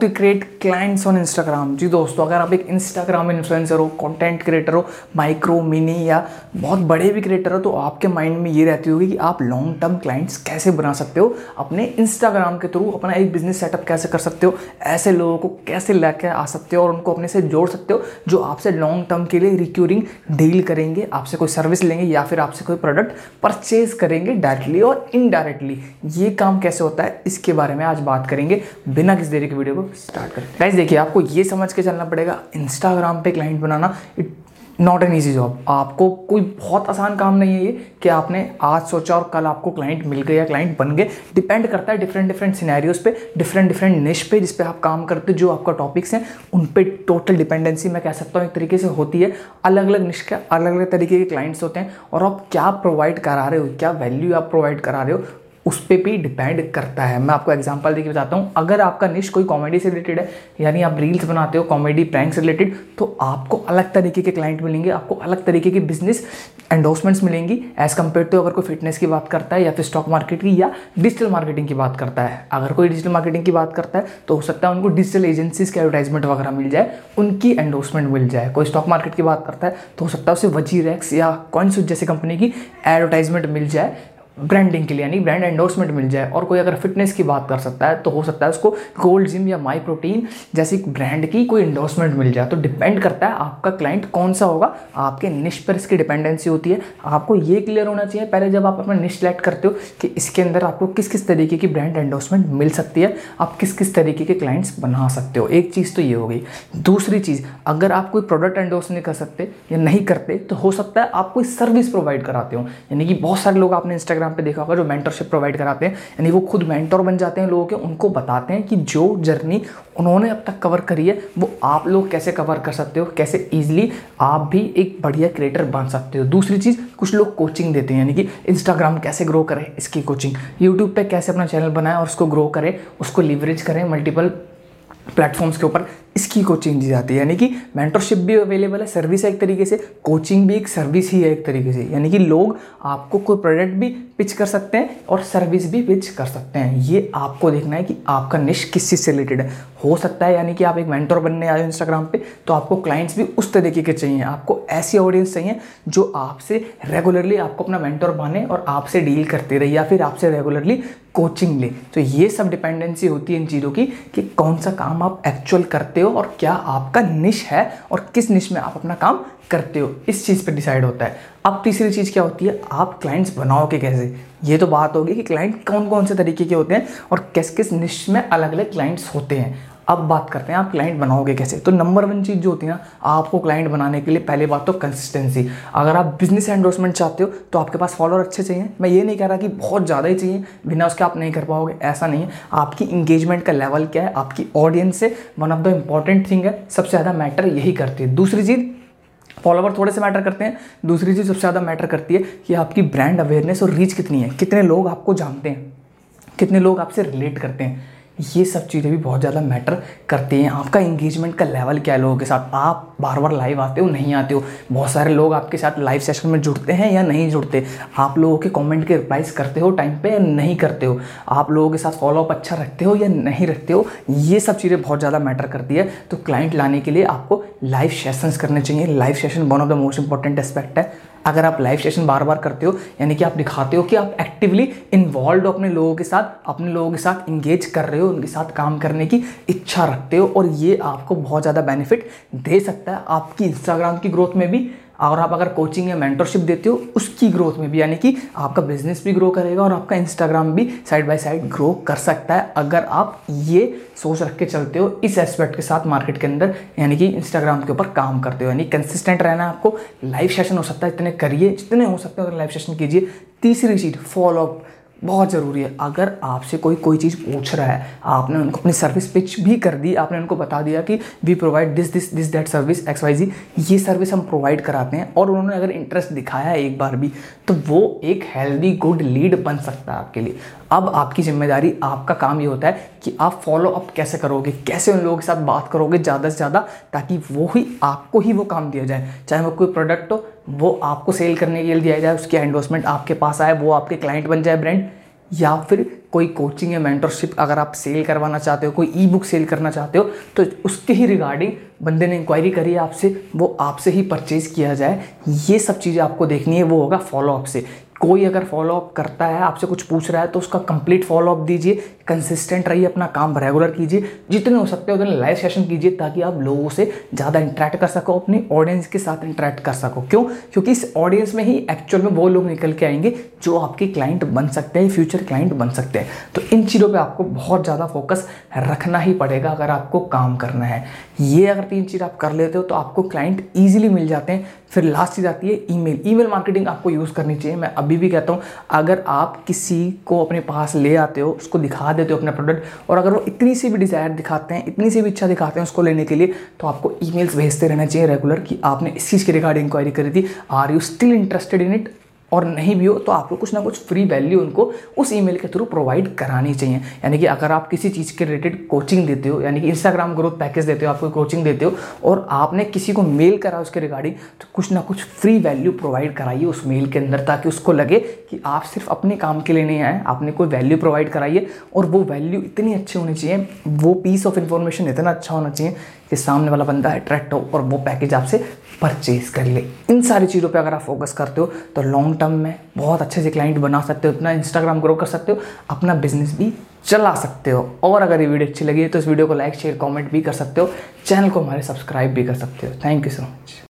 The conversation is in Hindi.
To create clients on Instagram जी दोस्तों, अगर आप एक इंस्टाग्राम इन्फ्लुएंसर हो कंटेंट क्रिएटर हो माइक्रो मिनी या बहुत बड़े भी क्रिएटर हो तो आपके माइंड में ये रहती होगी कि आप लॉन्ग टर्म क्लाइंट्स कैसे बना सकते हो? अपने इंस्टाग्राम के थ्रू अपना एक बिज़नेस सेटअप कैसे कर सकते हो? ऐसे लोगों को कैसे लेके आ सकते हो और उनको अपने से जोड़ सकते हो, जो आपसे लॉन्ग टर्म के लिए रिक्यूरिंग डील करेंगे, आपसे कोई सर्विस लेंगे या फिर आपसे कोई प्रोडक्ट परचेज करेंगे डायरेक्टली और इनडायरेक्टली ये काम कैसे होता है? इसके बारे में आज बात करेंगे बिना किसी देरी की वीडियो को. स्टार्ट करते हैं। गाइस देखिए, आपको ये समझ के चलना पड़ेगा इंस्टाग्राम पे client banana it not an easy job आपको कोई बहुत आसान काम नहीं है ये, कि आपने आज सोचा और कल आपको क्लाइंट मिल गए या क्लाइंट बन गए। डिपेंड करता है डिफरेंट डिफरेंट सिनेरियोज पे डिफरेंट डिफरेंट निश पे जिस पे आप काम करते जो आपका टॉपिक्स हैं, उन पे टोटल डिपेंडेंसी मैं कह सकता हूँ, एक तरीके से होती है। अलग अलग निश के अलग अलग तरीके के क्लाइंट्स होते हैं, और आप क्या प्रोवाइड करा रहे हो, क्या वैल्यू आप प्रोवाइड करा रहे हो उस पर भी डिपेंड करता है। मैं आपको एग्जांपल देके बताता हूँ। अगर आपका निश कोई कॉमेडी से रिलेटेड है, यानी आप रील्स बनाते हो कॉमेडी प्रैंक से रिलेटेड तो आपको अलग तरीके के क्लाइंट मिलेंगे, आपको अलग तरीके की बिज़नेस एंडोसमेंट्स मिलेंगी एज कंपेयर टू अगर कोई फिटनेस की बात करता है या फिर स्टॉक मार्केट की या डिजिटल मार्केटिंग की बात करता है। अगर कोई डिजिटल मार्केटिंग की बात करता है तो हो सकता है उनको डिजिटल एजेंसीज के एडवर्टाइजमेंट वगैरह मिल जाए, उनकी एंडोसमेंट मिल जाए। कोई स्टॉक मार्केट की बात करता है तो हो सकता है उसे वजी रैक्स या कौन जैसी कंपनी की एडवर्टाइजमेंट मिल जाए। ब्रांडिंग के लिए, यानी ब्रांड एंडोर्समेंट मिल जाए और कोई अगर फिटनेस की बात कर सकता है तो हो सकता है उसको गोल्ड जिम या माई प्रोटीन जैसी ब्रांड की कोई एंडोर्समेंट मिल जाए। तो डिपेंड करता है आपका क्लाइंट कौन सा होगा। आपके निश पर इसकी डिपेंडेंसी होती है। आपको ये क्लियर होना चाहिए, पहले जब आप अपना निश सेलेक्ट करते हो कि इसके अंदर आपको किस किस तरीके की ब्रांड एंडोर्समेंट मिल सकती है, आप किस किस तरीके के क्लाइंट्स बना सकते हो। एक चीज़ तो ये हो गई। दूसरी चीज़, अगर आप कोई प्रोडक्ट एंडोर्स नहीं कर सकते या नहीं करते तो हो सकता है आप कोई सर्विस प्रोवाइड कराते हो। यानी कि बहुत सारे लोग आपने इंस्टाग्राम पर देखा होगा जो मेंटरशिप प्रोवाइड कराते हैं, यानी वो खुद मेंटर बन जाते हैं लोगों के, उनको बताते हैं कि जो जर्नी उन्होंने अब तक कवर करी है, वो आप लोग कैसे कवर कर सकते हो, कैसे ईजिली आप भी एक बढ़िया क्रिएटर बन सकते हो। दूसरी चीज़, कुछ लोग कोचिंग देते हैं, यानी कि इंस्टाग्राम कैसे ग्रो करें, इसकी कोचिंग यूट्यूब पर कैसे अपना चैनल बनाएँ और उसको ग्रो करें, उसको लिवरेज करें मल्टीपल प्लेटफॉर्म्स के ऊपर। इसकी कोचिंग दी जाती है। यानी कि मेंटरशिप भी अवेलेबल है सर्विस है एक तरीके से कोचिंग भी एक सर्विस ही है एक तरीके से। यानी कि लोग आपको कोई प्रोडक्ट भी पिच कर सकते हैं और सर्विस भी पिच कर सकते हैं। ये आपको देखना है कि आपका निश किस चीज़ से रिलेटेड है। हो सकता है यानी कि आप एक मेंटर बनने आए हो इंस्टाग्राम पे तो आपको क्लाइंट्स भी उस तरीके के चाहिए। आपको ऐसी ऑडियंस चाहिए जो आपसे रेगुलरली आपको अपना मेंटर बने और आपसे डील करते रहे या फिर आपसे रेगुलरली कोचिंग ले। तो ये सब डिपेंडेंसी होती है इन चीज़ों की कि कौन सा काम आप एक्चुअल करते हो और क्या आपका निश है और किस निश में आप अपना काम करते हो? इस चीज़ पे डिसाइड होता है। अब तीसरी चीज़ क्या होती है? आप क्लाइंट्स बनाओगे कैसे? ये तो बात होगी कि क्लाइंट कौन कौन से तरीके के होते हैं और किस किस निश में अलग अलग क्लाइंट्स होते हैं। अब बात करते हैं आप क्लाइंट बनाओगे कैसे? तो नंबर वन चीज़ जो होती है ना, आपको क्लाइंट बनाने के लिए पहले बात तो कंसिस्टेंसी अगर आप बिज़नेस एंडोर्समेंट चाहते हो तो आपके पास फॉलोअर अच्छे चाहिए। मैं ये नहीं कह रहा कि बहुत ज़्यादा ही चाहिए। बिना उसके आप नहीं कर पाओगे, ऐसा नहीं है। आपकी इंगेजमेंट का लेवल क्या है? आपकी ऑडियंस से one of the important thing है। सबसे ज़्यादा मैटर यही करती है। दूसरी चीज़ फॉलोवर थोड़े से मैटर करते हैं। दूसरी चीज़ सबसे ज़्यादा मैटर करती है कि आपकी ब्रांड अवेयरनेस और रीच कितनी है। कितने लोग आपको जानते हैं? कितने लोग आपसे रिलेट करते हैं? ये सब चीज़ें भी बहुत ज़्यादा मैटर करती हैं। आपका इंगेजमेंट का लेवल क्या है लोगों के साथ? आप बार बार लाइव आते हो, नहीं आते हो? बहुत सारे लोग आपके साथ लाइव सेशन में जुड़ते हैं या नहीं जुड़ते? आप लोगों के कमेंट के रिप्लाइज करते हो टाइम पे या नहीं करते हो? आप लोगों के साथ फॉलोअप अच्छा रखते हो या नहीं रखते हो? ये सब चीज़ें बहुत ज़्यादा मैटर करती है। तो क्लाइंट लाने के लिए आपको लाइव सेशंस करने चाहिए। Live session one of the most important aspect है। अगर आप लाइव सेशन बार बार करते हो, यानी कि आप दिखाते हो कि आप एक्टिवली इन्वॉल्व हो अपने लोगों के साथ, अपने लोगों के साथ इंगेज कर रहे हो, उनके साथ काम करने की इच्छा रखते हो, और ये आपको बहुत ज़्यादा बेनिफिट दे सकता है। आपकी इंस्टाग्राम की ग्रोथ में भी और आप अगर कोचिंग या मेंटरशिप देते हो, उसकी ग्रोथ में भी, यानी कि आपका बिज़नेस भी ग्रो करेगा और आपका इंस्टाग्राम भी साइड बाय साइड ग्रो कर सकता है। अगर आप ये सोच रख के चलते हो, इस एस्पेक्ट के साथ मार्केट के अंदर, यानी कि इंस्टाग्राम के ऊपर काम करते हो, यानी कंसिस्टेंट रहना आपको लाइव सेशन हो सकता है, इतने करिए जितने हो सकते हो, अगर लाइव सेशन कीजिए। तीसरी चीज़ फॉलोअप बहुत ज़रूरी है। अगर आपसे कोई कोई चीज़ पूछ रहा है, आपने उनको अपनी सर्विस पिच भी कर दी, आपने उनको बता दिया कि we provide this this this that service X Y Z ये सर्विस हम प्रोवाइड कराते हैं और उन्होंने अगर इंटरेस्ट दिखाया है एक बार भी तो वो एक हेल्दी गुड लीड बन सकता है आपके लिए। अब आपकी ज़िम्मेदारी, आपका काम ये होता है कि आप फॉलो अप कैसे करोगे, कैसे उन लोगों के साथ बात करोगे ज़्यादा से ज़्यादा, ताकि वो ही आपको ही वो काम दिया जाए। चाहे वो कोई प्रोडक्ट हो, वो आपको सेल करने के लिए दिया जाए, उसकी एंडोर्समेंट आपके पास आए, वो आपके क्लाइंट बन जाए ब्रांड या फिर कोई कोचिंग या मेंटरशिप अगर आप सेल करवाना चाहते हो, कोई ई बुक सेल करना चाहते हो तो उसके ही रिगार्डिंग बंदे ने इंक्वायरी करी आपसे, वो आपसे ही परचेज किया जाए। ये सब चीज़ें आपको देखनी है, वो होगा फॉलोअप से। कोई अगर फॉलोअप करता है, आपसे कुछ पूछ रहा है तो उसका कंप्लीट फॉलोअप दीजिए कंसिस्टेंट रहिए, अपना काम रेगुलर कीजिए, जितने हो सकते हैं उतने लाइव सेशन कीजिए, ताकि आप लोगों से ज़्यादा इंटरेक्ट कर सको, अपनी ऑडियंस के साथ इंटरेक्ट कर सको। क्यों? क्योंकि इस ऑडियंस में ही एक्चुअल में वो लोग निकल के आएँगे, जो आपके क्लाइंट बन सकते हैं फ्यूचर क्लाइंट बन सकते हैं। तो इन चीज़ों पर आपको बहुत ज़्यादा फोकस रखना ही पड़ेगा, अगर आपको काम करना है। ये अगर तीन चीज़ आप कर लेते हो तो आपको क्लाइंट ईजिली मिल जाते हैं। फिर लास्ट चीज़ आती है ईमेल ईमेल मार्केटिंग आपको यूज़ करनी चाहिए। मैं अभी भी कहता हूँ, अगर आप किसी को अपने पास ले आते हो, उसको दिखा देते हो अपना प्रोडक्ट और अगर वो इतनी सी भी डिज़ायर दिखाते हैं, इतनी सी भी इच्छा दिखाते हैं उसको लेने के लिए तो आपको ई भेजते रहना चाहिए रेगुलर कि आपने इस चीज़ के रिगार्डिंग इंक्वायरी करी थी। Are you still interested in it और नहीं भी हो तो आपको कुछ ना कुछ फ्री वैल्यू उनको उस ईमेल के थ्रू प्रोवाइड करानी चाहिए। यानी कि अगर आप किसी चीज़ के रिलेटेड कोचिंग देते हो, यानी कि इंस्टाग्राम ग्रोथ पैकेज देते हो आपको कोचिंग देते हो, और आपने किसी को मेल करा उसके रिगार्डिंग तो कुछ ना कुछ फ्री वैल्यू प्रोवाइड कराइए उस मेल के अंदर, ताकि उसको लगे कि आप सिर्फ़ अपने काम के लिए नहीं आए, आपने कोई वैल्यू प्रोवाइड कराइए, और वो वैल्यू इतनी अच्छी होनी चाहिए, वो पीस ऑफ़ इन्फॉर्मेशन इतना अच्छा होना चाहिए कि सामने वाला बंदा अट्रैक्ट हो, और वो पैकेज आपसे परचेज कर ले। इन सारी चीज़ों पे अगर आप फोकस करते हो तो लॉन्ग टर्म में बहुत अच्छे से क्लाइंट बना सकते हो अपना इंस्टाग्राम ग्रो कर सकते हो, अपना बिज़नेस भी चला सकते हो। और अगर ये वीडियो अच्छी लगी है तो इस वीडियो को लाइक शेयर कमेंट भी कर सकते हो। चैनल को हमारे सब्सक्राइब भी कर सकते हो। Thank you so much